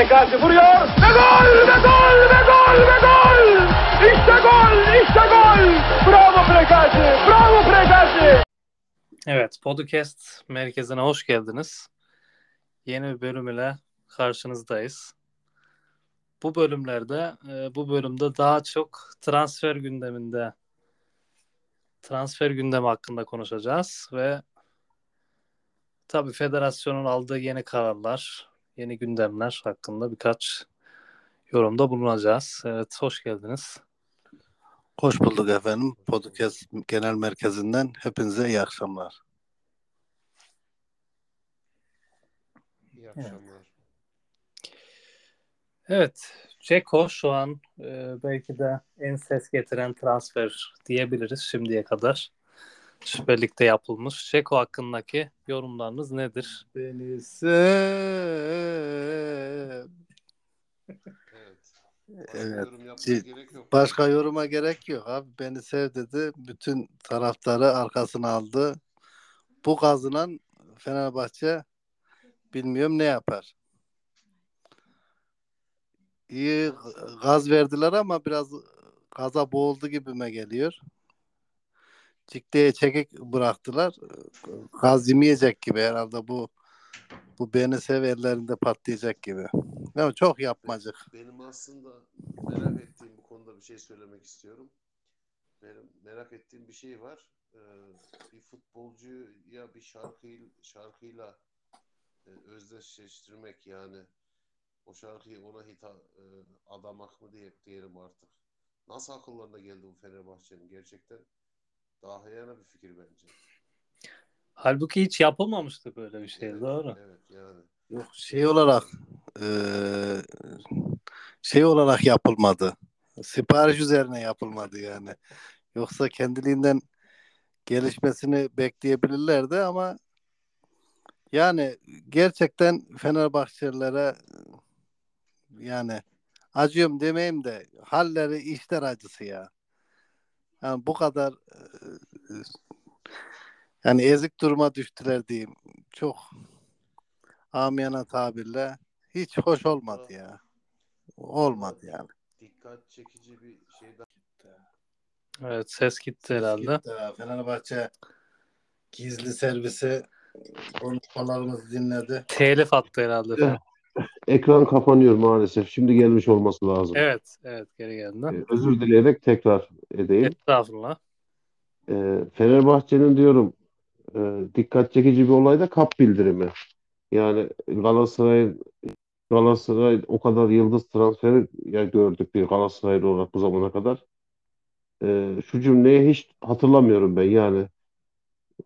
Prekazi vuruyor ve gol ve gol ve gol ve gol! İşte gol, işte gol! Bravo Prekazi, bravo Prekazi! Evet, podcast merkezine hoş geldiniz. Yeni bir bölüm ile karşınızdayız. Bu bölümlerde, e, bu bölümde daha çok transfer gündeminde, transfer gündemi hakkında konuşacağız ve tabii federasyonun aldığı yeni kararlar, yeni gündemler hakkında birkaç yorumda bulunacağız. Evet, hoş geldiniz. Hoş bulduk efendim. Podcast Genel Merkezi'nden hepinize iyi akşamlar. İyi akşamlar. Evet, Ceko şu an e, belki de en ses getiren transfer diyebiliriz şimdiye kadar. Süper Lig'de yapılmış. Ceko hakkındaki yorumlarınız nedir? Beni sev. Evet. Başka Evet. yorum yapmaya Ci- gerek yok. Başka yoruma gerek yok abi. Beni sev dedi. Bütün taraftarı arkasına aldı. Bu kazınan Fenerbahçe bilmiyorum ne yapar. İyi gaz verdiler ama biraz gaza boğuldu gibime geliyor. Cikteye çekik bıraktılar. Gaz yemeyecek gibi herhalde bu bu beni sev ellerinde patlayacak gibi. Ama çok yapmacık. Benim aslında merak ettiğim bu konuda bir şey söylemek istiyorum. Benim merak ettiğim bir şey var. Ee, bir futbolcuya bir şarkıyla, şarkıyla e, özdeşleştirmek yani o şarkıyı ona hitap e, adamak mı diye diyelim artık. Nasıl akıllarına geldi bu Fenerbahçe'nin gerçekten daha yana bir fikir bence. Halbuki hiç yapılmamıştı böyle bir şey, Evet, doğru. Evet yani. Yok şey olarak eee, şey olarak yapılmadı. Sipariş üzerine yapılmadı yani. Yoksa kendiliğinden gelişmesini bekleyebilirlerdi ama yani gerçekten Fenerbahçelilere yani acıyorum demeyeyim de halleri işler acısı ya. Yani bu kadar eee, yani ezik duruma düştüler diyeyim. Çok amiyana tabirle hiç hoş olmadı ya. Olmadı yani. Dikkat çekici bir şey daha. Evet, ses gitti herhalde. Gitti ha. Fenerbahçe gizli servisi konuşmalarımızı dinledi. Telif attı herhalde. Ekran kapanıyor maalesef. Şimdi gelmiş olması lazım. Evet, evet geri geldi. Ee, Özür dileyerek tekrar edeyim. Estağfurullah. Ee, Fenerbahçe'nin diyorum e, dikkat çekici bir olay da kap bildirimi. Yani Galatasaray'ın Galatasaray o kadar yıldız transferi ya gördük bir Galatasaraylı olarak bu zamana kadar. Ee, şu cümleyi hiç hatırlamıyorum ben. Yani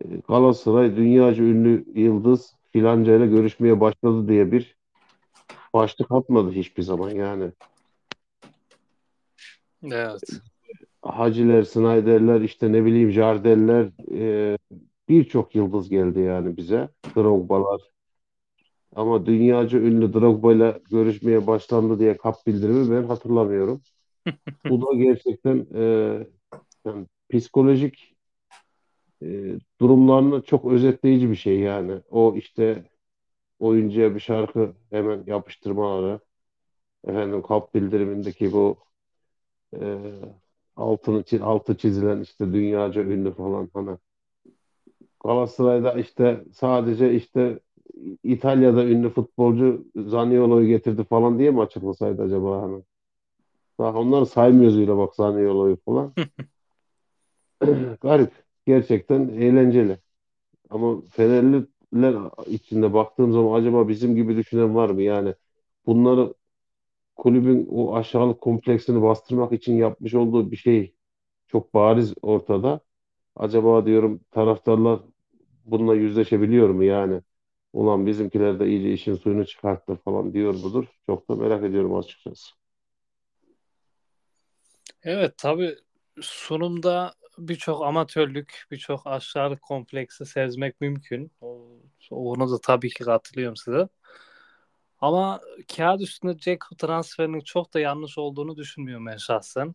e, Galatasaray dünyaca ünlü yıldız filanca ile görüşmeye başladı diye bir başlık atmadı hiçbir zaman yani. Evet. Haciler, Snyder'ler, işte ne bileyim Jardel'ler e, birçok yıldız geldi yani bize. Drogba'lar. Ama dünyaca ünlü Drogba'yla görüşmeye başlandı diye kap bildirimi ben hatırlamıyorum. Bu da gerçekten e, yani psikolojik e, durumlarını çok özetleyici bir şey yani. O işte oyuncuya bir şarkı hemen yapıştırmaları, efendim kap bildirimindeki bu e, altını altı çizilen işte dünyaca ünlü falan hani Galatasaray'da işte sadece işte İtalya'da ünlü futbolcu Zaniolo'yu getirdi falan diye mi açıklasaydı acaba hani? Daha onları saymıyoruz bile bak Zaniolo'yu falan. Garip. Gerçekten eğlenceli. Ama Fenerliler içinde baktığım zaman acaba bizim gibi düşünen var mı? Yani bunları kulübün o aşağılık kompleksini bastırmak için yapmış olduğu bir şey çok bariz ortada. Acaba diyorum taraftarlar bununla yüzleşebiliyor mu yani? Ulan bizimkiler de iyice işin suyunu çıkarttı falan diyor mudur? Çok da merak ediyorum açıkçası. Evet tabii sunumda birçok amatörlük, birçok aşağılık kompleksi sezmek mümkün. O, onu da tabii ki katılıyorum size. Ama kağıt üstünde Dzeko transferinin çok da yanlış olduğunu düşünmüyorum ben şahsen.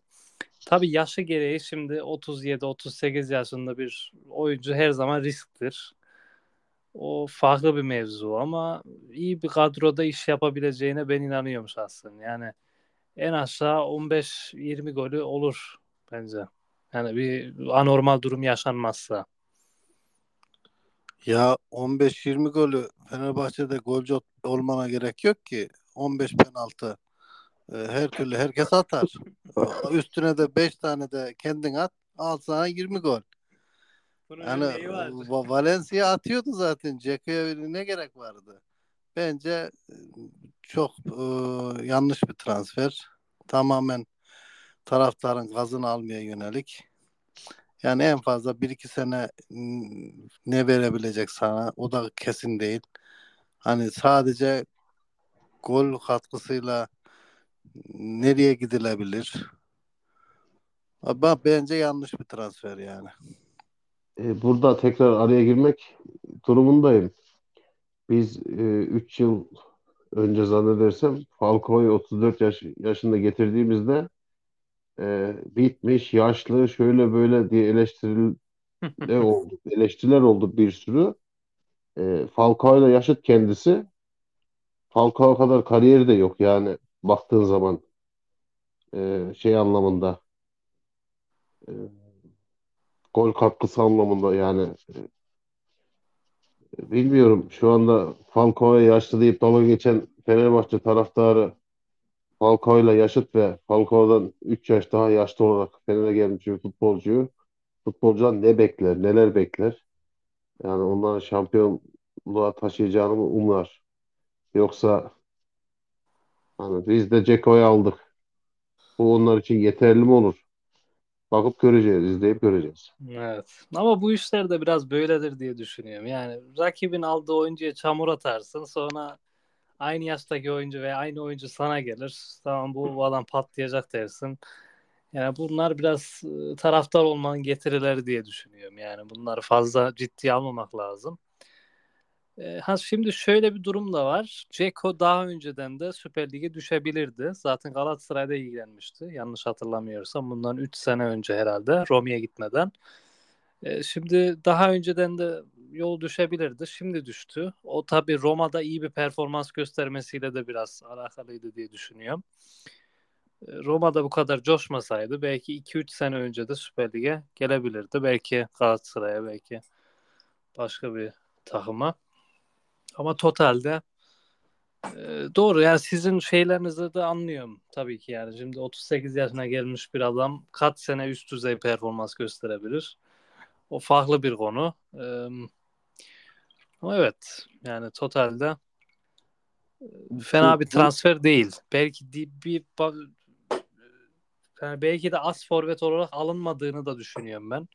Tabii yaşı gereği şimdi 37-38 yaşında bir oyuncu her zaman risktir. O farklı bir mevzu ama iyi bir kadroda iş yapabileceğine ben inanıyorum şahsen. Yani en aşağı 15-20 golü olur bence. Yani bir anormal durum yaşanmazsa. Ya 15-20 golü Fenerbahçe'de golcü ol- olmana gerek yok ki. 15 penaltı. Ee, Her türlü herkes atar. Üstüne de 5 tane de kendin at. Al sana 20 gol. Yani Va- Valencia atıyordu zaten. Ceko'ya ne gerek vardı? Bence e, çok e, yanlış bir transfer. Tamamen taraftarın gazını almaya yönelik. Yani en fazla 1-2 sene mm, ne verebilecek sana o da kesin değil. Hani sadece gol katkısıyla nereye gidilebilir? Ama bence yanlış bir transfer yani. E, burada tekrar araya girmek durumundayım. Biz 3 yıl önce zannedersem Falcao'yu 34 yaş, yaşında getirdiğimizde e, bitmiş, yaşlı, şöyle böyle diye eleştiriler oldu. Eleştiriler oldu bir sürü. E, Falcao'yla yaşıt kendisi. Falcao kadar kariyeri de yok yani baktığın zaman e, şey anlamında e, gol katkısı anlamında yani e, bilmiyorum şu anda Falcao'ya yaşlı deyip dalga geçen Fenerbahçe taraftarı Falcao'yla yaşıt ve Falcao'dan 3 yaş daha yaşlı olarak Fener'e gelmiş bir futbolcuyu futbolcudan ne bekler, neler bekler? Yani onların şampiyonluğa taşıyacağını mı umar? Yoksa hani biz de Ceko'yu aldık. Bu onlar için yeterli mi olur? Bakıp göreceğiz, izleyip göreceğiz. Evet. Ama bu işler de biraz böyledir diye düşünüyorum. Yani rakibin aldığı oyuncuya çamur atarsın. Sonra aynı yaştaki oyuncu veya aynı oyuncu sana gelir. Tamam bu, bu adam patlayacak dersin. Yani bunlar biraz e, taraftar olmanın getirileri diye düşünüyorum. Yani bunları fazla ciddiye almamak lazım. E, ha şimdi şöyle bir durum da var. Ceko daha önceden de Süper Lig'e düşebilirdi. Zaten Galatasaray'da ilgilenmişti. Yanlış hatırlamıyorsam bundan 3 sene önce herhalde Roma'ya gitmeden. E, şimdi daha önceden de yol düşebilirdi. Şimdi düştü. O tabii Roma'da iyi bir performans göstermesiyle de biraz alakalıydı diye düşünüyorum. E, Roma'da bu kadar coşmasaydı belki 2-3 sene önce de Süper Lig'e gelebilirdi. Belki Galatasaray'a belki başka bir takıma. Ama totalde e, doğru yani sizin şeylerinizi de anlıyorum tabii ki yani. Şimdi 38 yaşına gelmiş bir adam kaç sene üst düzey performans gösterebilir. O farklı bir konu. Ama evet yani totalde e, fena bir transfer değil. Belki bir yani belki de az forvet olarak alınmadığını da düşünüyorum ben.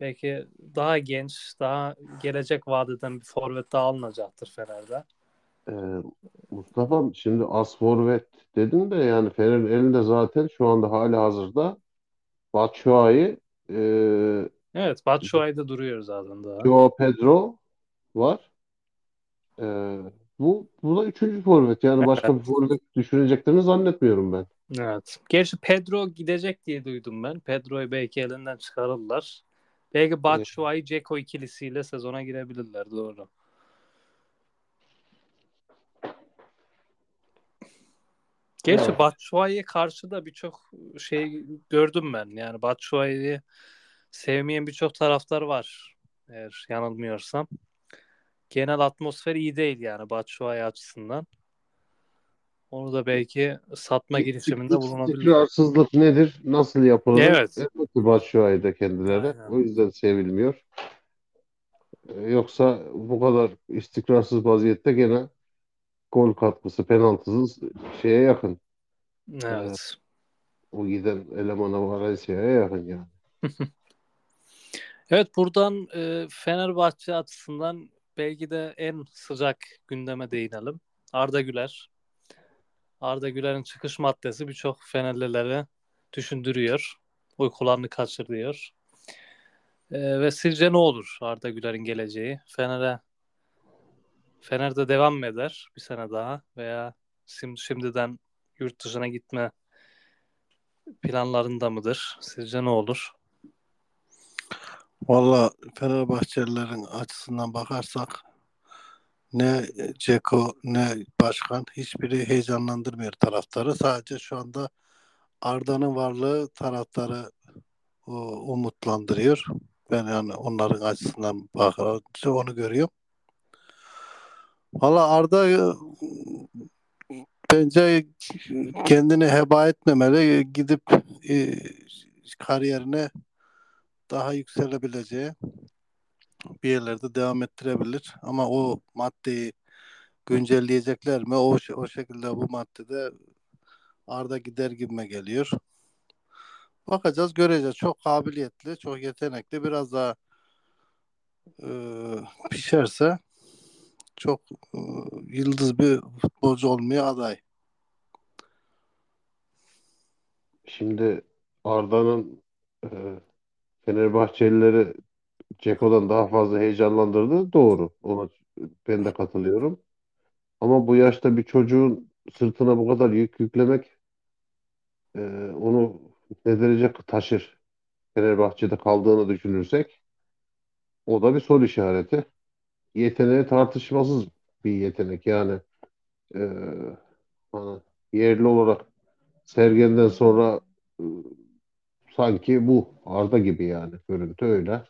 Belki daha genç, daha gelecek vadeden bir forvet daha alınacaktır Fener'de. Ee, Mustafa'm şimdi as forvet dedin de yani Fener'in elinde zaten şu anda hali hazırda Batshuayi, e, Evet, Batshuayi'de duruyor zaten daha. Joao Pedro var. E, bu bu da üçüncü forvet yani başka bir forvet düşüneceklerini zannetmiyorum ben. Evet. Gerçi Pedro gidecek diye duydum ben. Pedro'yu belki elinden çıkarırlar. Belki Batshuayi, Dzeko ikilisiyle sezona girebilirler. Doğru. Gerçi Evet. Batshuayi'ye karşı da birçok şey gördüm ben. Yani Batshuayi'yi sevmeyen birçok taraftar var. Eğer yanılmıyorsam. Genel atmosfer iyi değil yani Batshuayi açısından. Onu da belki satma girişiminde bulunabilir. İstikrarsızlık nedir? Nasıl yapılır? Evet. Elbette Batshuayi'de kendileri. Aynen. O yüzden sevilmiyor. E, Yoksa bu kadar istikrarsız vaziyette gene gol katkısı penaltısız şeye yakın. Evet. O giden elemana Valencia'ya yakın yani. Evet buradan e, Fenerbahçe açısından belki de en sıcak gündeme değinelim. Arda Güler. Arda Güler'in çıkış maddesi birçok Fenerlileri düşündürüyor. Uykularını kaçırıyor. E, ve sizce ne olur Arda Güler'in geleceği? Fener'e Fener'de devam mı eder bir sene daha veya sim- şimdiden yurt dışına gitme planlarında mıdır? Sizce ne olur? Valla Fenerbahçelilerin açısından bakarsak ne Ceko ne başkan hiçbiri heyecanlandırmıyor taraftarı. Sadece şu anda Arda'nın varlığı taraftarı o, umutlandırıyor. Ben yani onların açısından bakınca onu görüyorum. Valla Arda e, bence kendini heba etmemeli. Gidip e, kariyerine daha yükselebileceği bir yerlerde devam ettirebilir. Ama o maddeyi güncelleyecekler mi? O, o şekilde bu maddede Arda gider gibime geliyor. Bakacağız, göreceğiz. Çok kabiliyetli, çok yetenekli. Biraz daha e, pişerse çok e, yıldız bir futbolcu olmaya aday. Şimdi Arda'nın e, Fenerbahçelileri Ceko'dan daha fazla heyecanlandırdığı doğru. Ona ben de katılıyorum. Ama bu yaşta bir çocuğun sırtına bu kadar yük yüklemek e, onu ne derece taşır? Fenerbahçe'de kaldığını düşünürsek o da bir soru işareti. Yeteneği tartışmasız bir yetenek. Yani e, hani yerli olarak Sergen'den sonra e, sanki bu Arda gibi yani görüntü öyle.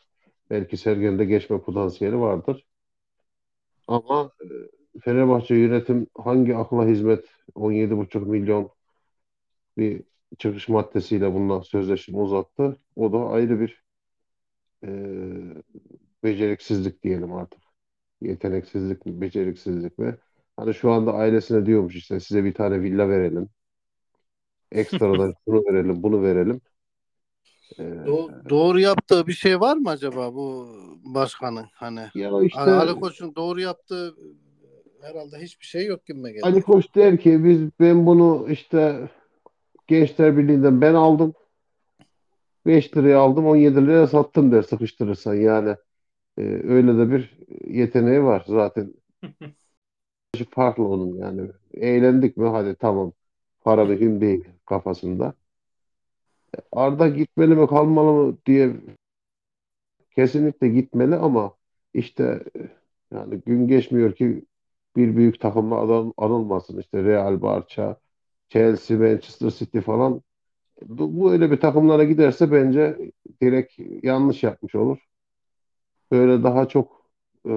Belki Sergen'de geçme potansiyeli vardır. Ama e, Fenerbahçe yönetim hangi akla hizmet 17,5 milyon bir çıkış maddesiyle bununla sözleşme uzattı. O da ayrı bir e, beceriksizlik diyelim artık. Yeteneksizlik mi, beceriksizlik mi? Hani şu anda ailesine diyormuş işte size bir tane villa verelim. Ekstradan şunu verelim, bunu verelim. Ee, Do- doğru yaptığı bir şey var mı acaba bu başkanın? Hani ya işte Ali, Koç'un doğru yaptığı herhalde hiçbir şey yok gibi geliyor. Ali Koç der ki biz ben bunu işte Gençler Birliği'nden ben aldım. 5 liraya aldım 17 liraya sattım der sıkıştırırsan yani. Ee, öyle de bir yeteneği var zaten. Farklı onun yani. Eğlendik mi hadi tamam. Para mühim değil kafasında. Arda gitmeli mi kalmalı mı diye kesinlikle gitmeli ama işte yani gün geçmiyor ki bir büyük takımla adam anılmasın. İşte Real, Barça, Chelsea, Manchester City falan. Bu, bu öyle bir takımlara giderse bence direkt yanlış yapmış olur. Böyle daha çok e,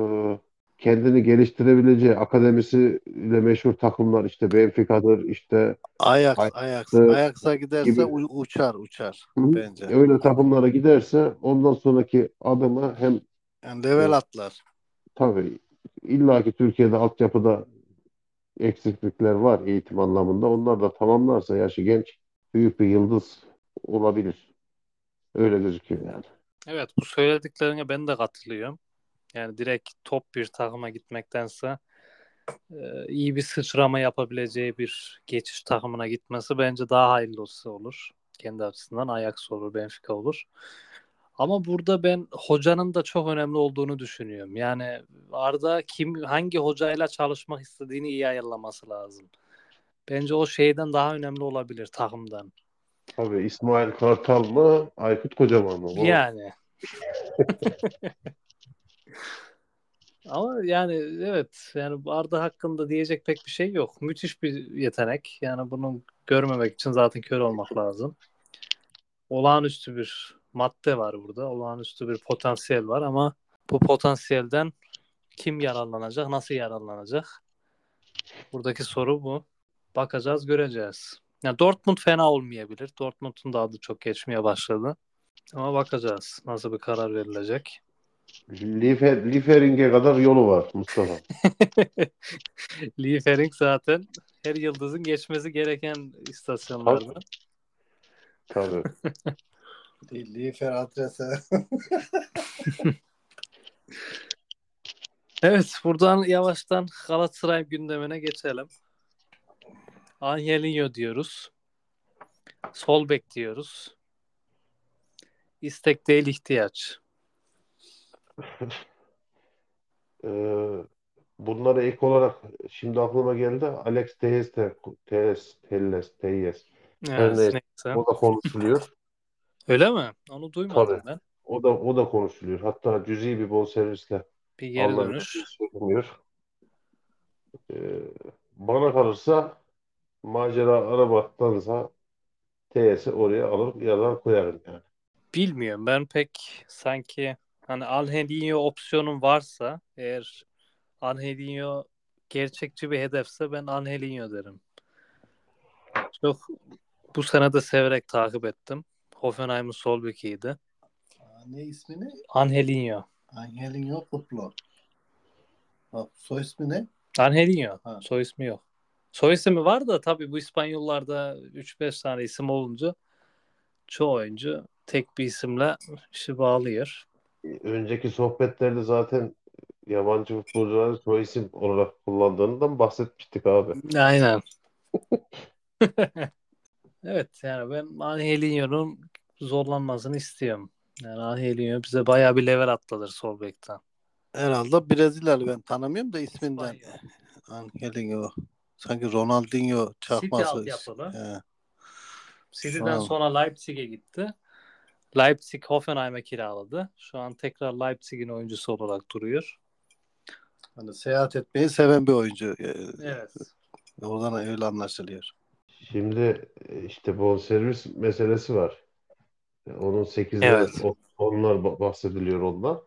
kendini geliştirebileceği akademisiyle meşhur takımlar işte Benfica'dır işte Ajax, Ajax, Ajax'a giderse gibi. uçar, uçar bence. öyle takımlara giderse ondan sonraki adımı hem Yani level atlar. tabii illaki Türkiye'de altyapıda eksiklikler var eğitim anlamında. Onlar da tamamlarsa yaşı genç büyük bir yıldız olabilir. Öyle gözüküyor yani. Evet bu söylediklerine ben de katılıyorum. Yani direkt top bir takıma gitmektense e, iyi bir sıçrama yapabileceği bir geçiş takımına gitmesi bence daha hayırlısı olur. Kendi açısından Ajax olur, Benfica olur. Ama burada ben hocanın da çok önemli olduğunu düşünüyorum. Yani Arda kim hangi hocayla çalışmak istediğini iyi ayarlaması lazım. Bence o şeyden daha önemli olabilir takımdan. Tabii İsmail Kartal mı, Aykut Kocaman mı? O- Yani. Ama yani evet yani Arda hakkında diyecek pek bir şey yok. Müthiş bir yetenek. Yani bunu görmemek için zaten kör olmak lazım. Olağanüstü bir madde var burada. Olağanüstü bir potansiyel var ama bu potansiyelden kim yararlanacak, nasıl yararlanacak? Buradaki soru bu. Bakacağız, göreceğiz. Yani Dortmund fena olmayabilir. Dortmund'un da adı çok geçmeye başladı. Ama bakacağız nasıl bir karar verilecek. Liefer, Liefering'e kadar yolu var Mustafa. Liefering zaten her yıldızın geçmesi gereken istasyonlardan. Tabii. Lifer adrese. Evet, buradan yavaştan Galatasaray gündemine geçelim. Angelinho diyoruz. Sol bek diyoruz. İstek değil ihtiyaç. Ee, bunlara ek olarak şimdi aklıma geldi Alex Telles de Telles, Telles, Telles. Her neyse. O da konuşuluyor. Öyle mi? Onu duymadım Tabii. ben. O da o da konuşuluyor. Hatta cüzi bir bonservisle Bir geri dönüş. söyleniyor. e, bana kalırsa macera aramaktansa TS'i oraya alır yazar koyarım yani. Bilmiyorum ben pek sanki hani Angelinho opsiyonun varsa eğer Angelinho gerçekçi bir hedefse ben Angelinho derim. Çok bu sene de severek takip ettim. Hoffenheim'in sol bekiydi. Ne ismini? Angelinho. Angelinho Kutlu. Bak soy ismi ne? Angelinho. Ha. Soy ismi yok. Soy ismi var da tabii bu İspanyollarda 3-5 tane isim olunca çoğu oyuncu tek bir isimle işi bağlıyor. Önceki sohbetlerde zaten yabancı futbolcuların soy isim olarak kullandığından bahsetmiştik abi. Aynen. evet yani ben Angelinho'nun zorlanmasını istiyorum. Yani Angelinho bize bayağı bir level atladır sol bekten. Herhalde Brezilyalı ben tanımıyorum da isminden. Angelinho. Sanki Ronaldinho çakması. altyapılı. He. City'den sonra Leipzig'e gitti. Leipzig Hoffenheim'e kiraladı. Şu an tekrar Leipzig'in oyuncusu olarak duruyor. Hani seyahat etmeyi seven bir oyuncu. Ee, Evet. Oradan öyle anlaşılıyor. Şimdi e, işte bonservis meselesi var. E, Onun 8'ler, Evet. onlar ba- bahsediliyor ondan.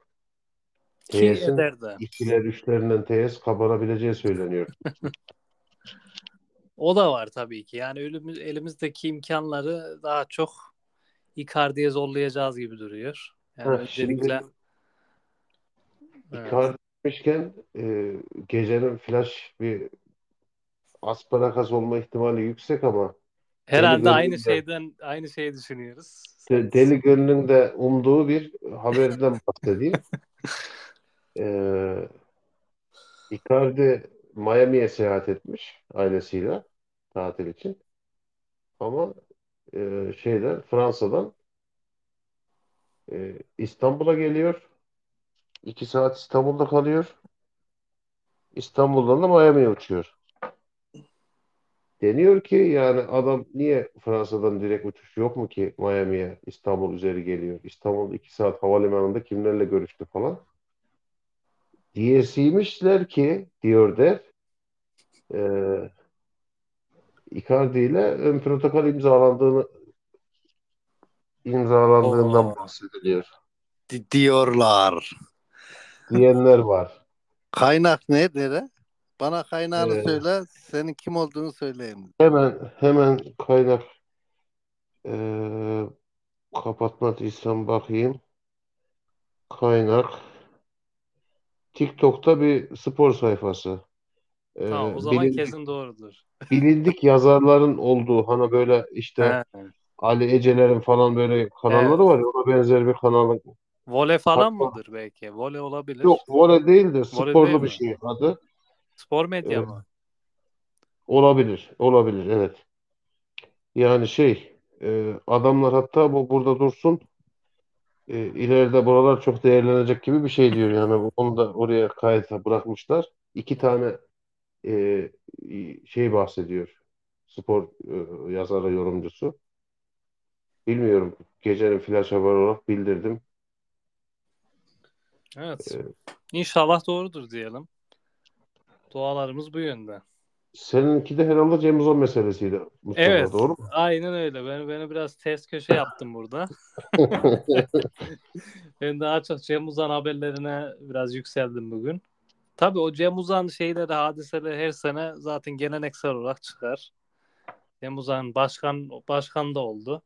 TS'in eder de. ikiler, üçlerinden TS kabarabileceği söyleniyor. O da var tabii ki. Yani elimizdeki imkanları daha çok Icardi'ye zorlayacağız gibi duruyor. Yani Heh, öncelikle şimdi Evet. Icardi demişken e, gecenin flash bir asparagas olma ihtimali yüksek ama herhalde aynı şeyden aynı şeyi düşünüyoruz. de- deli gönlün de umduğu bir haberden bahsedeyim. Ee, Icardi Miami'ye seyahat etmiş ailesiyle tatil için. Ama e, şeyden Fransa'dan e, İstanbul'a geliyor. İki saat İstanbul'da kalıyor. İstanbul'dan da Miami'ye uçuyor. Deniyor ki yani adam niye Fransa'dan direkt uçuş yok mu ki Miami'ye İstanbul üzeri geliyor. İstanbul iki saat havalimanında kimlerle görüştü falan. Diyesiymişler ki diyor der e, Icardi ile ön protokol imzalandığını imzalandığından Oo. bahsediliyor. Di- diyorlar. Diyenler var. Kaynak ne nere? Bana kaynağını Ee, söyle. Senin kim olduğunu söyleyeyim. Hemen hemen kaynak e, kapatmadıysam bakayım. Kaynak TikTok'ta bir spor sayfası. Tamam o zaman bilindik, kesin doğrudur. bilindik yazarların olduğu hani böyle işte He. Ali Eceler'in falan böyle kanalları Evet. var ya ona benzer bir kanalın Voley falan Hatta- mıdır belki? Voley olabilir. yok voley değil de sporlu değil bir mi? şey adı. Spor medya Evet. mı? Olabilir. Olabilir. Evet. Yani şey e, adamlar hatta bu burada dursun e, ileride buralar çok değerlenecek gibi bir şey diyor. Yani onu da oraya kayıta bırakmışlar. İki tane e, şey bahsediyor. Spor e, yazarı, yorumcusu. Bilmiyorum. Gecenin flash haber olarak bildirdim. Evet. Ee, İnşallah doğrudur diyelim. Dualarımız bu yönde. Seninki de herhalde Cem Uzan meselesiydi Mustafa. Evet. Doğru mu? Aynen öyle. Ben beni biraz ters köşe yaptım burada. Ben daha çok Cem Uzan haberlerine biraz yükseldim bugün. Tabii o Cem Uzan şeyleri, hadiseleri her sene zaten geleneksel olarak çıkar. Cem Uzan başkan başkan da oldu.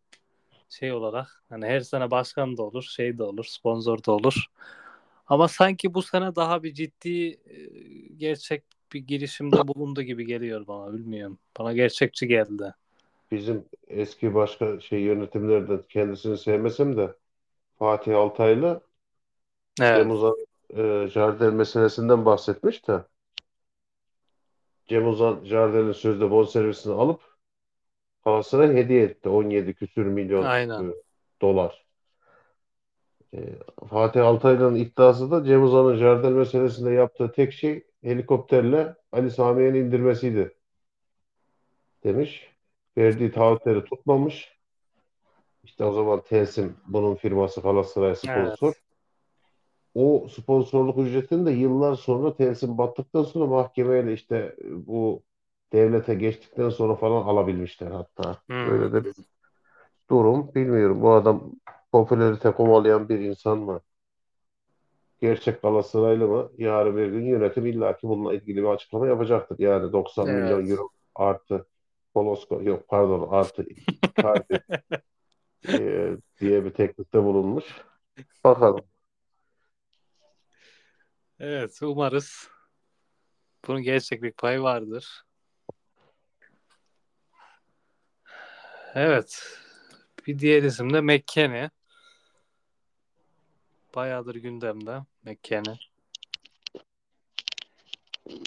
Şey olarak hani her sene başkan da olur, şey de olur, sponsor da olur. Ama sanki bu sene daha bir ciddi e, gerçek bir girişimde bulundu gibi geliyor bana bilmiyorum. Bana gerçekçi geldi. Bizim eski başka şey yönetimlerden kendisini sevmesem de Fatih Altaylı Evet. Cem Uzan e, Jardel meselesinden bahsetmiş de Cem Uzan Jardel'in sözde bonservisini alıp Galatasaray'a hediye etti. 17 küsür milyon Aynen. e, dolar. E, Fatih Altaylı'nın iddiası da Cem Uzan'ın Jardel meselesinde yaptığı tek şey helikopterle Ali Samiye'nin indirmesiydi demiş. Verdiği taahhütleri tutmamış. İşte o zaman Telsim bunun firması Galatasaray sponsor. Evet. O sponsorluk ücretini de yıllar sonra tesis battıktan sonra mahkemeyle işte bu devlete geçtikten sonra falan alabilmişler hatta. Hmm. Böyle de bir durum. Bilmiyorum bu adam popülerite kovalayan bir insan mı? Gerçek Galatasaraylı mı? Yarın bir gün yönetim illaki bununla ilgili bir açıklama yapacaktır. Yani 90 Evet. milyon euro artı Polosko yok pardon artı Icardi e, diye bir teklifte bulunmuş. Bakalım. Evet, umarız bunun gerçeklik payı vardır. Evet. Bir diğer isim de McKennie. Bayağıdır gündemde McKennie.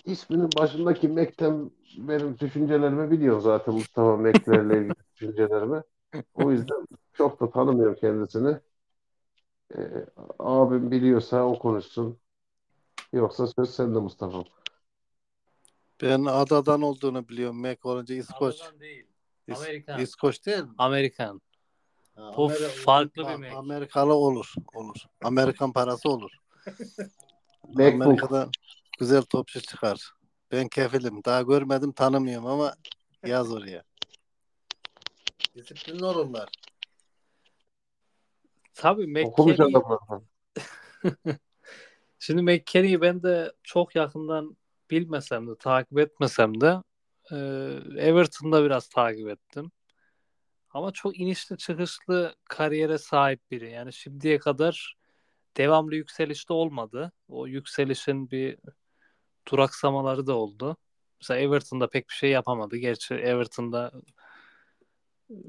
İsminin başındaki Mac'ten benim düşüncelerimi biliyor zaten Mustafa Mac'lerle ilgili düşüncelerimi. O yüzden çok da tanımıyorum kendisini. Ee, abim biliyorsa o konuşsun. Yoksa söz sende Mustafa. Ben adadan olduğunu biliyorum. Mac olunca İskoç. Adadan değil. İs- Amerikan. İskoç değil mi? Amerikan. Ha, Bu farklı bir Mac. Amerikalı olur. Olur. Amerikan parası olur. MacBook. Amerika'da güzel topçu çıkar. Ben kefilim. Daha görmedim tanımıyorum ama yaz oraya. Disiplinli olurlar. Tabii Okumuş adamlar. Şimdi McKennie'yi ben de çok yakından bilmesem de takip etmesem de e, Everton'da biraz takip ettim. Ama çok inişli çıkışlı kariyere sahip biri. Yani şimdiye kadar devamlı yükselişte olmadı. O yükselişin bir duraksamaları da oldu. Mesela Everton'da pek bir şey yapamadı. Gerçi Everton'da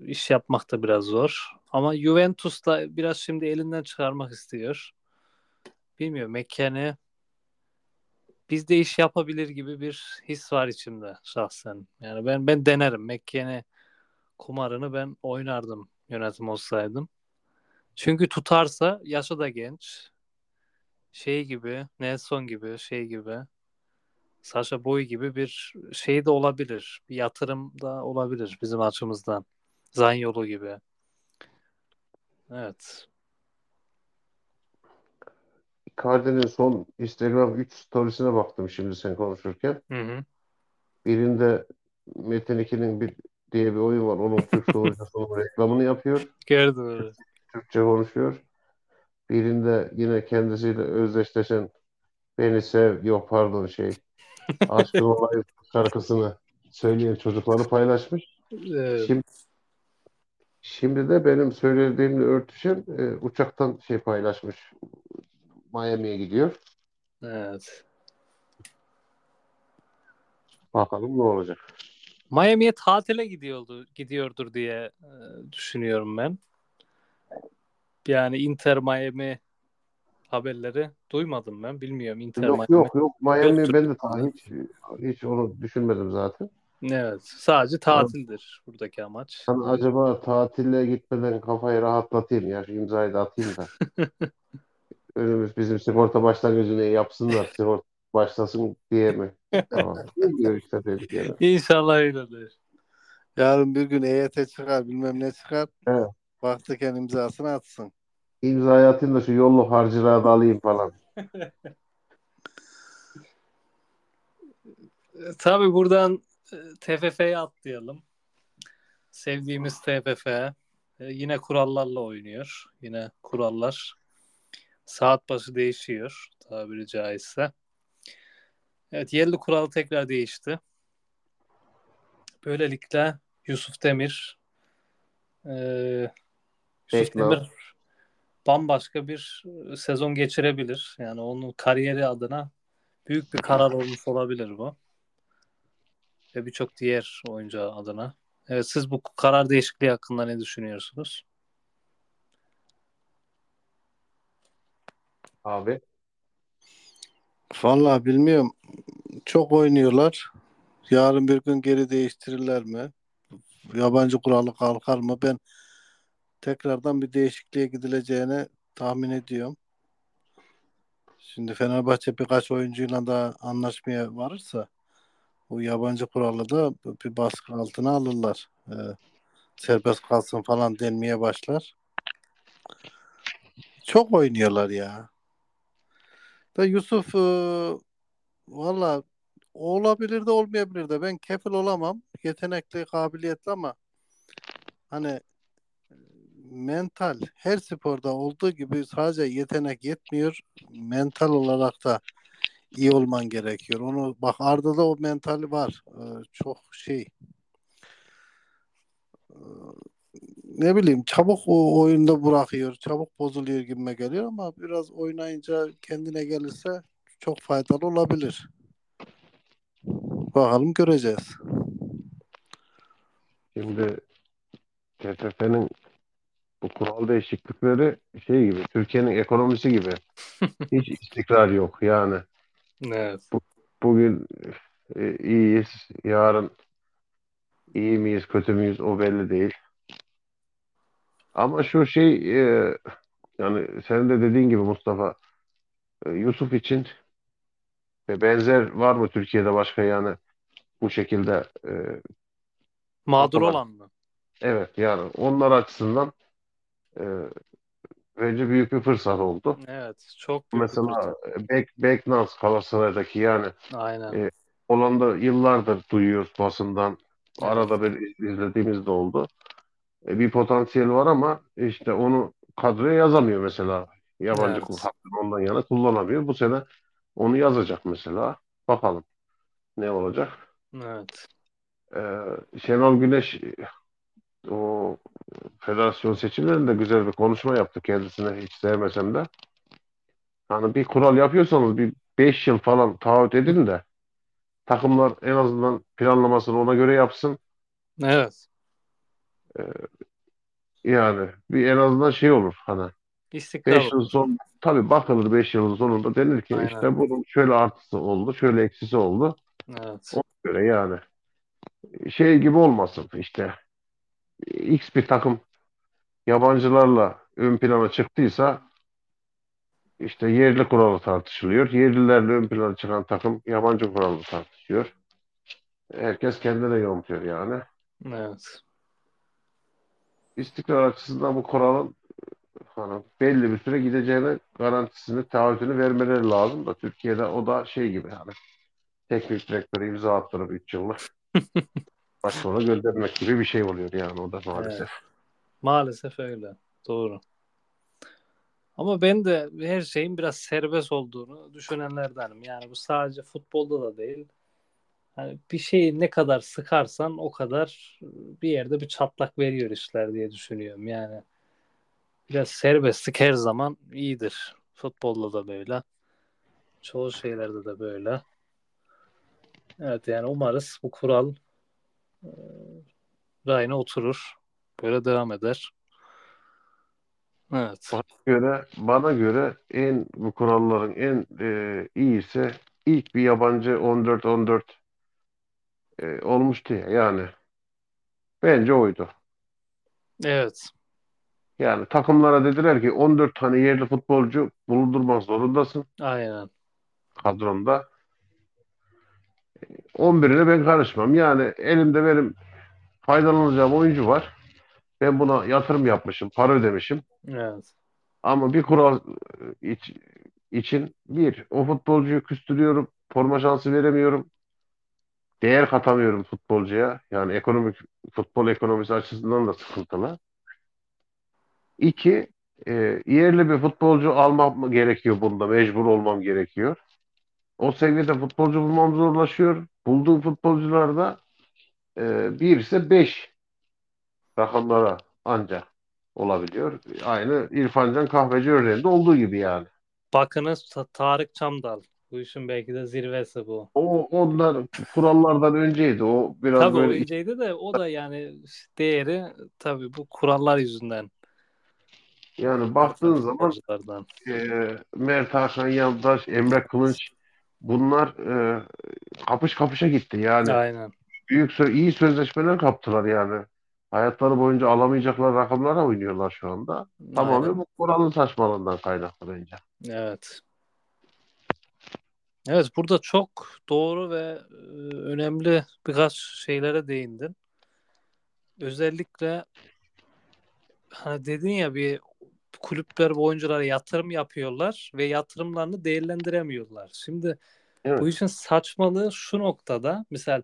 iş yapmak da biraz zor. Ama Juventus'ta biraz şimdi elinden çıkarmak istiyor. Bilmiyorum McKennie bizde iş yapabilir gibi bir his var içimde şahsen. Yani ben ben denerim. McKennie kumarını ben oynardım yönetim olsaydım. Çünkü tutarsa yaşı da genç. Şey gibi, Nelson gibi, şey gibi. Sasha Boy gibi bir şey de olabilir. Bir yatırım da olabilir bizim açımızdan. Zanyolu gibi. Evet. Icardi'nin son Instagram 3 storiesine baktım şimdi sen konuşurken. Hı hı. Birinde Metin 2'nin bir diye bir oyun var. Onun Türk sunucusunun reklamını yapıyor. Gördüm öyle. Türkçe konuşuyor. Birinde yine kendisiyle özdeşleşen Beni Sev, yok pardon şey Aşkın Olayım şarkısını söyleyen çocukları paylaşmış. Evet. Şimdi, şimdi de benim söylediğimle örtüşen e, uçaktan şey paylaşmış. Miami'ye gidiyor. evet. Bakalım ne olacak. Miami'ye tatile gidiyordu, gidiyordur diye e, düşünüyorum ben. Yani Inter Miami haberleri duymadım ben. Bilmiyorum Inter Yok Miami. yok yok Miami Yoktur. ben de ta- hiç hiç onu düşünmedim zaten. Evet. Sadece tatildir buradaki amaç. Hani acaba tatile gitmeden kafayı rahatlatayım ya şu imzayı da atayım da. Önümüz bizim sigorta başlangıcını yapsınlar. Sigorta başlasın diye mi? Tamam. Ne diyor işte dedik yani. İnşallah öyledir. Yarın bir gün EYT çıkar bilmem ne çıkar. Evet. Vaktiken imzasını atsın. İmzayı atayım da şu yolluk harcılığa da alayım falan. E, Tabii buradan e, TFF'ye atlayalım. Sevdiğimiz TFF e, yine kurallarla oynuyor. Yine kurallar saat başı değişiyor tabiri caizse. Evet yerli kural tekrar değişti. Böylelikle Yusuf Demir e, Yusuf. Demir bambaşka bir sezon geçirebilir. Yani onun kariyeri adına büyük bir karar olmuş olabilir bu. Ve birçok diğer oyuncu adına. Evet siz bu karar değişikliği hakkında ne düşünüyorsunuz? Abi. Vallahi bilmiyorum. Çok oynuyorlar. Yarın bir gün geri değiştirirler mi? Yabancı kuralı kalkar mı? Ben tekrardan bir değişikliğe gidileceğini tahmin ediyorum. Şimdi Fenerbahçe birkaç oyuncuyla da anlaşmaya varırsa bu yabancı kuralı da bir baskı altına alırlar. Ee, serbest kalsın falan denmeye başlar. Çok oynuyorlar ya. Da Yusuf e, valla olabilir de olmayabilir de ben kefil olamam. Yetenekli, kabiliyetli ama hani e, mental her sporda olduğu gibi sadece yetenek yetmiyor. Mental olarak da iyi olman gerekiyor. Onu bak Arda'da o mentali var. Ee, çok şey Ee, ne bileyim çabuk o oyunda bırakıyor. Çabuk bozuluyor gibime geliyor ama biraz oynayınca kendine gelirse çok faydalı olabilir. Bakalım göreceğiz. Şimdi TFF'nin bu kural değişiklikleri şey gibi, Türkiye'nin ekonomisi gibi. Hiç istikrar yok yani. Evet. Bugün e, iyiyiz, yarın iyi miyiz, kötü müyüz o belli değil. Ama şu şey e, yani senin de dediğin gibi Mustafa e, Yusuf için ve benzer var mı Türkiye'de başka yani bu şekilde e, Mağdur Yapılan. olan mı? evet yani onlar açısından e, bence büyük bir fırsat oldu. Evet. Çok büyük Mesela Bek, Beknaz Galatasaray'daki yani Aynen. E, Hollanda yıllardır duyuyoruz basından. Evet. Arada bir izlediğimiz de oldu. E, bir potansiyel var ama işte onu kadroya yazamıyor mesela. Yabancı Evet. hakkını ondan yana kullanamıyor. Bu sene onu yazacak mesela. Bakalım ne olacak. Evet. E, Şenol Güneş o federasyon seçimlerinde güzel bir konuşma yaptı. Kendisine hiç sevmesem de. Hani bir kural yapıyorsanız bir 5 yıl falan taahhüt edin de takımlar en azından planlamasını ona göre yapsın. Evet. Yani bir en azından şey olur hani İstikrar 5 yıl son tabii bakılır 5 yılın sonunda denir ki Aynen. işte bunun şöyle artısı oldu, şöyle eksisi oldu. Evet. Ona göre yani şey gibi olmasın işte X bir takım yabancılarla ön plana çıktıysa işte yerli kuralı tartışılıyor. Yerlilerle ön plana çıkan takım yabancı kuralı tartışıyor. Herkes kendine yontuyor yani. Evet. İstikrar açısından bu kuralın hani belli bir süre gideceğine garantisini, taahhütünü vermeleri lazım da Türkiye'de o da şey gibi hani teknik direktörü imza attırıp 3 yıllık sonra göndermek gibi bir şey oluyor yani o da maalesef. Maalesef öyle. Doğru. Ama ben de her şeyin biraz serbest olduğunu düşünenlerdenim. Yani bu sadece futbolda da değil. Hani bir şeyi ne kadar sıkarsan o kadar bir yerde bir çatlak veriyor işler diye düşünüyorum. Yani biraz serbestlik her zaman iyidir. Futbolda da böyle. Çoğu şeylerde de böyle. Evet yani umarız bu kural e, rayına oturur. Böyle devam eder. Evet. Bana göre bana göre en bu kuralların en e, iyisi ilk bir yabancı 14-14 e, olmuştu ya yani bence oydu. Evet. Yani takımlara dediler ki 14 tane yerli futbolcu bulundurmak zorundasın Aynen. kadronda. 11'ine ben karışmam. Yani elimde benim faydalanacağım oyuncu var. Ben buna yatırım yapmışım, para ödemişim. Evet. Ama bir kural e, iç- için bir, o futbolcuyu küstürüyorum, forma şansı veremiyorum, değer katamıyorum futbolcuya. Yani ekonomik futbol ekonomisi açısından da sıkıntılı. İki, e, yerli bir futbolcu almam gerekiyor bunda, mecbur olmam gerekiyor. O seviyede futbolcu bulmam zorlaşıyor. Bulduğum futbolcular da e, bir ise beş rakamlara ancak olabiliyor. Aynı İrfan Can Kahveci örneğinde olduğu gibi yani. Bakınız Ta- Tarık Çamdal. Bu işin belki de zirvesi bu. O onlar kurallardan önceydi. O biraz Tabii böyle önceydi de o da yani değeri tabii bu kurallar yüzünden. yani baktığın zaman e, Mert Hakan Yandaş, Emre Kılınç bunlar e, kapış kapışa gitti. Yani Aynen. büyük sö- iyi sözleşmeler kaptılar yani. Hayatları boyunca alamayacaklar rakamlara oynuyorlar şu anda. Tamamen bu kuralın saçmalığından kaynaklı bence. Evet. Evet burada çok doğru ve e, önemli birkaç şeylere değindin. Özellikle hani dedin ya bir kulüpler ve oyunculara yatırım yapıyorlar ve yatırımlarını değerlendiremiyorlar. Şimdi Evet. bu işin saçmalığı şu noktada mesela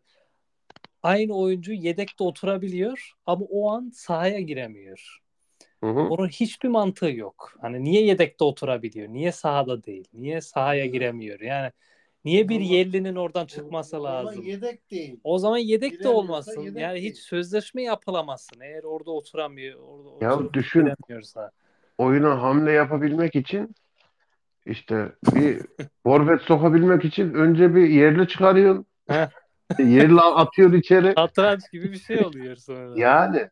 aynı oyuncu yedekte oturabiliyor ama o an sahaya giremiyor. Hı hı. Onun hiçbir mantığı yok. Hani niye yedekte oturabiliyor? Niye sahada değil? Niye sahaya giremiyor? Yani niye bir yerlinin oradan çıkması Ama lazım? yedek değil. O zaman yedek de olmasın. yedek yani değil. hiç sözleşme yapılamasın. Eğer orada oturamıyor, orada Ya düşün. Oyuna hamle yapabilmek için işte bir forvet sokabilmek için önce bir yerli çıkarıyorsun. Yerli atıyor içeri. Satranç gibi bir şey oluyor sonra. Yani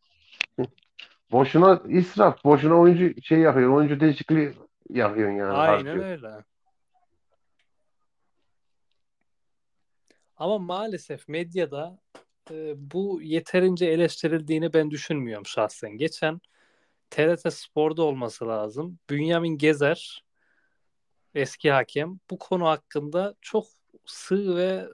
boşuna israf, boşuna oyuncu şey yakıyor, oyuncu değişikliği yakıyorsun yani. Aynen harcıyorsun. öyle. Ama maalesef medyada e, bu yeterince eleştirildiğini ben düşünmüyorum şahsen. Geçen TRT Spor'da olması lazım. Bünyamin Gezer eski hakem bu konu hakkında çok sığ ve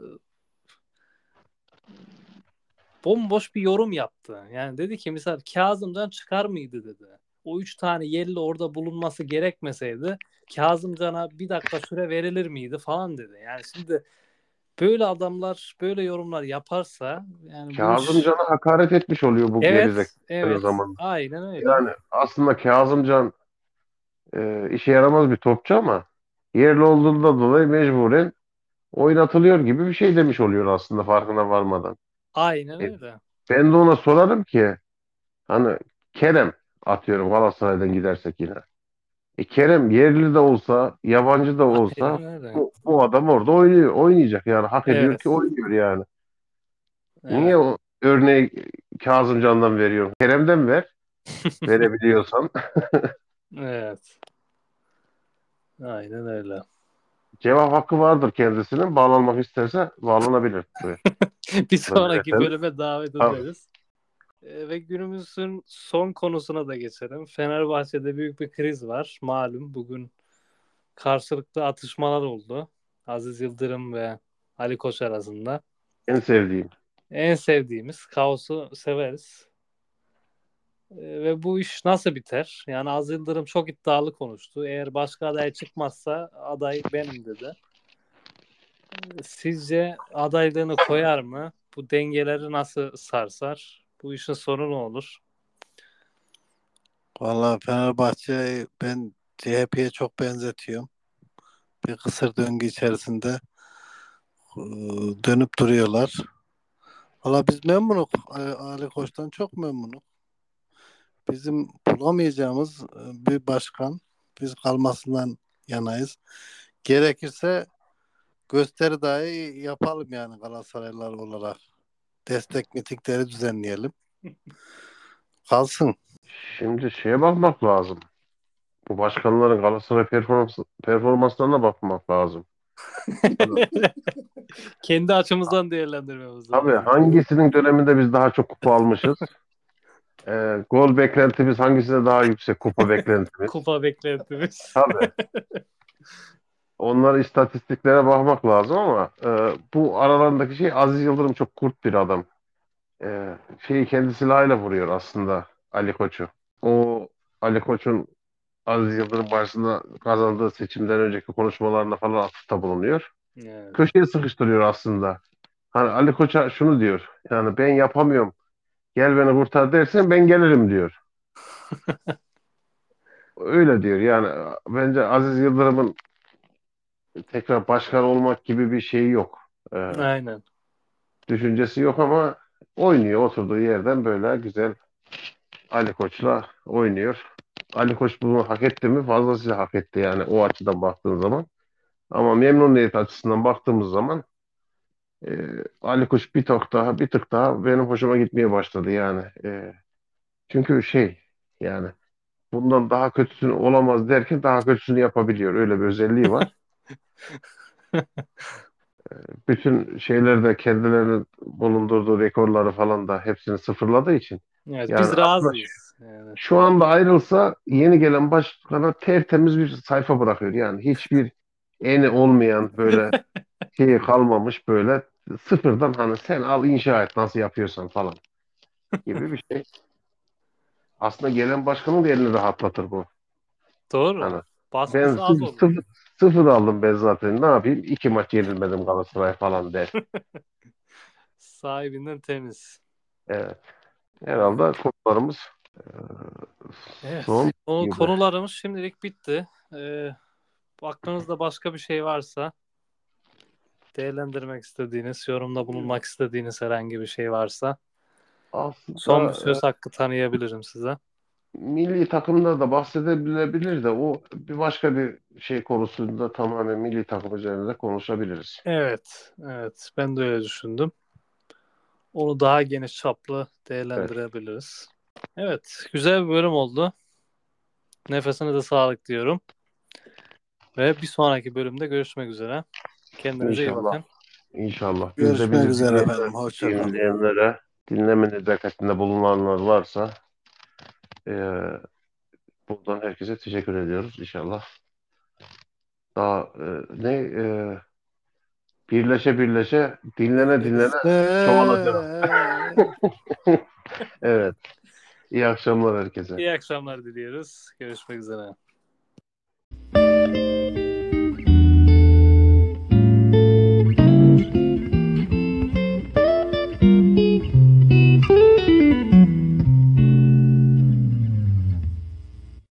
bomboş bir yorum yaptı. Yani dedi ki mesela Kazımcan çıkar mıydı dedi. O üç tane yerli orada bulunması gerekmeseydi Kazımcan'a bir dakika süre verilir miydi falan dedi. Yani şimdi böyle adamlar böyle yorumlar yaparsa yani bu Kazımcan'a hakaret etmiş oluyor bu evet, evet, zaman. aynen öyle. Yani aslında Kazımcan e, işe yaramaz bir topçu ama yerli olduğundan dolayı mecburen oynatılıyor gibi bir şey demiş oluyor aslında farkına varmadan. Aynen E, öyle. Ben de ona sorarım ki hani Kerem atıyorum Galatasaray'dan gidersek yine. E, Kerem yerli de olsa, yabancı da olsa Aynen öyle. bu, bu adam orada oynuyor, oynayacak yani hak ediyor Evet. ki oynuyor yani. Evet. Niye o örneği Kazımcan'dan veriyorum? Kerem'den ver. Verebiliyorsan. Evet. Aynen öyle. Cevap hakkı vardır kendisinin. Bağlanmak isterse bağlanabilir. Bir sonraki bölüme davet ederiz. Ee, Ve günümüzün son konusuna da geçelim. Fenerbahçe'de büyük bir kriz var. Malum bugün karşılıklı atışmalar oldu. Aziz Yıldırım ve Ali Koç arasında. En sevdiğim. En sevdiğimiz kaosu severiz. Ee, Ve bu iş nasıl biter? Yani Aziz Yıldırım çok iddialı konuştu. Eğer başka aday çıkmazsa aday benim dedi. Sizce adaylığını koyar mı? Bu dengeleri nasıl sarsar? Bu işin sonu ne olur? Vallahi Fenerbahçe'yi ben CHP'ye çok benzetiyorum. Bir kısır döngü içerisinde e, dönüp duruyorlar. Valla biz memnunuk. Ali Koç'tan çok memnunuk. Bizim bulamayacağımız e, bir başkan. Biz kalmasından yanayız. Gerekirse gösteri dahi yapalım yani Galatasaraylılar olarak. Destek mitikleri düzenleyelim. Kalsın. Şimdi şeye bakmak lazım. Bu başkanların Galatasaray performans, performanslarına bakmak lazım. Kendi açımızdan değerlendirmemiz lazım. Tabii hangisinin döneminde biz daha çok kupa almışız? Ee, gol beklentimiz hangisinde daha yüksek kupa beklentimiz? Kupa beklentimiz. Tabii. Onlar istatistiklere bakmak lazım ama e, bu aralarındaki şey Aziz Yıldırım çok kurt bir adam. E, şeyi kendi silahıyla vuruyor aslında Ali Koç'u. O Ali Koç'un Aziz Yıldırım karşısında kazandığı seçimden önceki konuşmalarına falan atıfta bulunuyor. Evet. Köşeye sıkıştırıyor aslında. Hani Ali Koç'a şunu diyor. Yani ben yapamıyorum. Gel beni kurtar dersen ben gelirim diyor. Öyle diyor. Yani bence Aziz Yıldırım'ın tekrar başkan olmak gibi bir şeyi yok. Ee, Aynen. düşüncesi yok ama oynuyor. Oturduğu yerden böyle güzel Ali Koç'la oynuyor. Ali Koç bunu hak etti mi? Fazlasıyla hak etti yani o açıdan baktığın zaman. Ama memnuniyet açısından baktığımız zaman e, Ali Koç bir tık daha bir tık daha benim hoşuma gitmeye başladı yani. E, çünkü şey yani bundan daha kötüsünü olamaz derken daha kötüsünü yapabiliyor. Öyle bir özelliği var. Bütün şeylerde kendilerinin bulundurduğu rekorları falan da hepsini sıfırladığı için Evet, Yani biz razıyız. Yani. şu anda ayrılsa yeni gelen başkana tertemiz bir sayfa bırakıyor. Yani hiçbir eni olmayan böyle şeyi kalmamış böyle sıfırdan hani sen al inşa et nasıl yapıyorsan falan gibi bir şey. Aslında gelen başkanın da elini rahatlatır bu. Doğru. Yani ben az sıfır, sıfır, sıfır aldım ben zaten. Ne yapayım? İki maç yenilmedim Galatasaray falan der. Sahibinden temiz. Evet. Herhalde konularımız e, Evet. son O konularımız şimdilik bitti. Ee, aklınızda başka bir şey varsa değerlendirmek istediğiniz, yorumda bulunmak istediğiniz herhangi bir şey varsa Aslında son bir e, söz hakkı tanıyabilirim size. milli takımda da bahsedebilebilir de o bir başka bir şey konusunda tamamen milli takım üzerinde konuşabiliriz. Evet, evet. Ben de öyle düşündüm. Onu daha geniş çaplı değerlendirebiliriz. Evet, güzel bir bölüm oldu. Nefesine de sağlık diyorum. Ve bir sonraki bölümde görüşmek üzere. Kendinize iyi İnşallah. bakın. İnşallah. Biz de Görüşmek üzere efendim. Hoşçakalın. dinleyenlere dinleme nezaketinde bulunanlar varsa eee buradan herkese teşekkür ediyoruz inşallah. Daha e, ne e, birleşe birleşe dinlene dinlene çoğalacak. Evet. İyi akşamlar herkese. İyi akşamlar diliyoruz. Görüşmek üzere.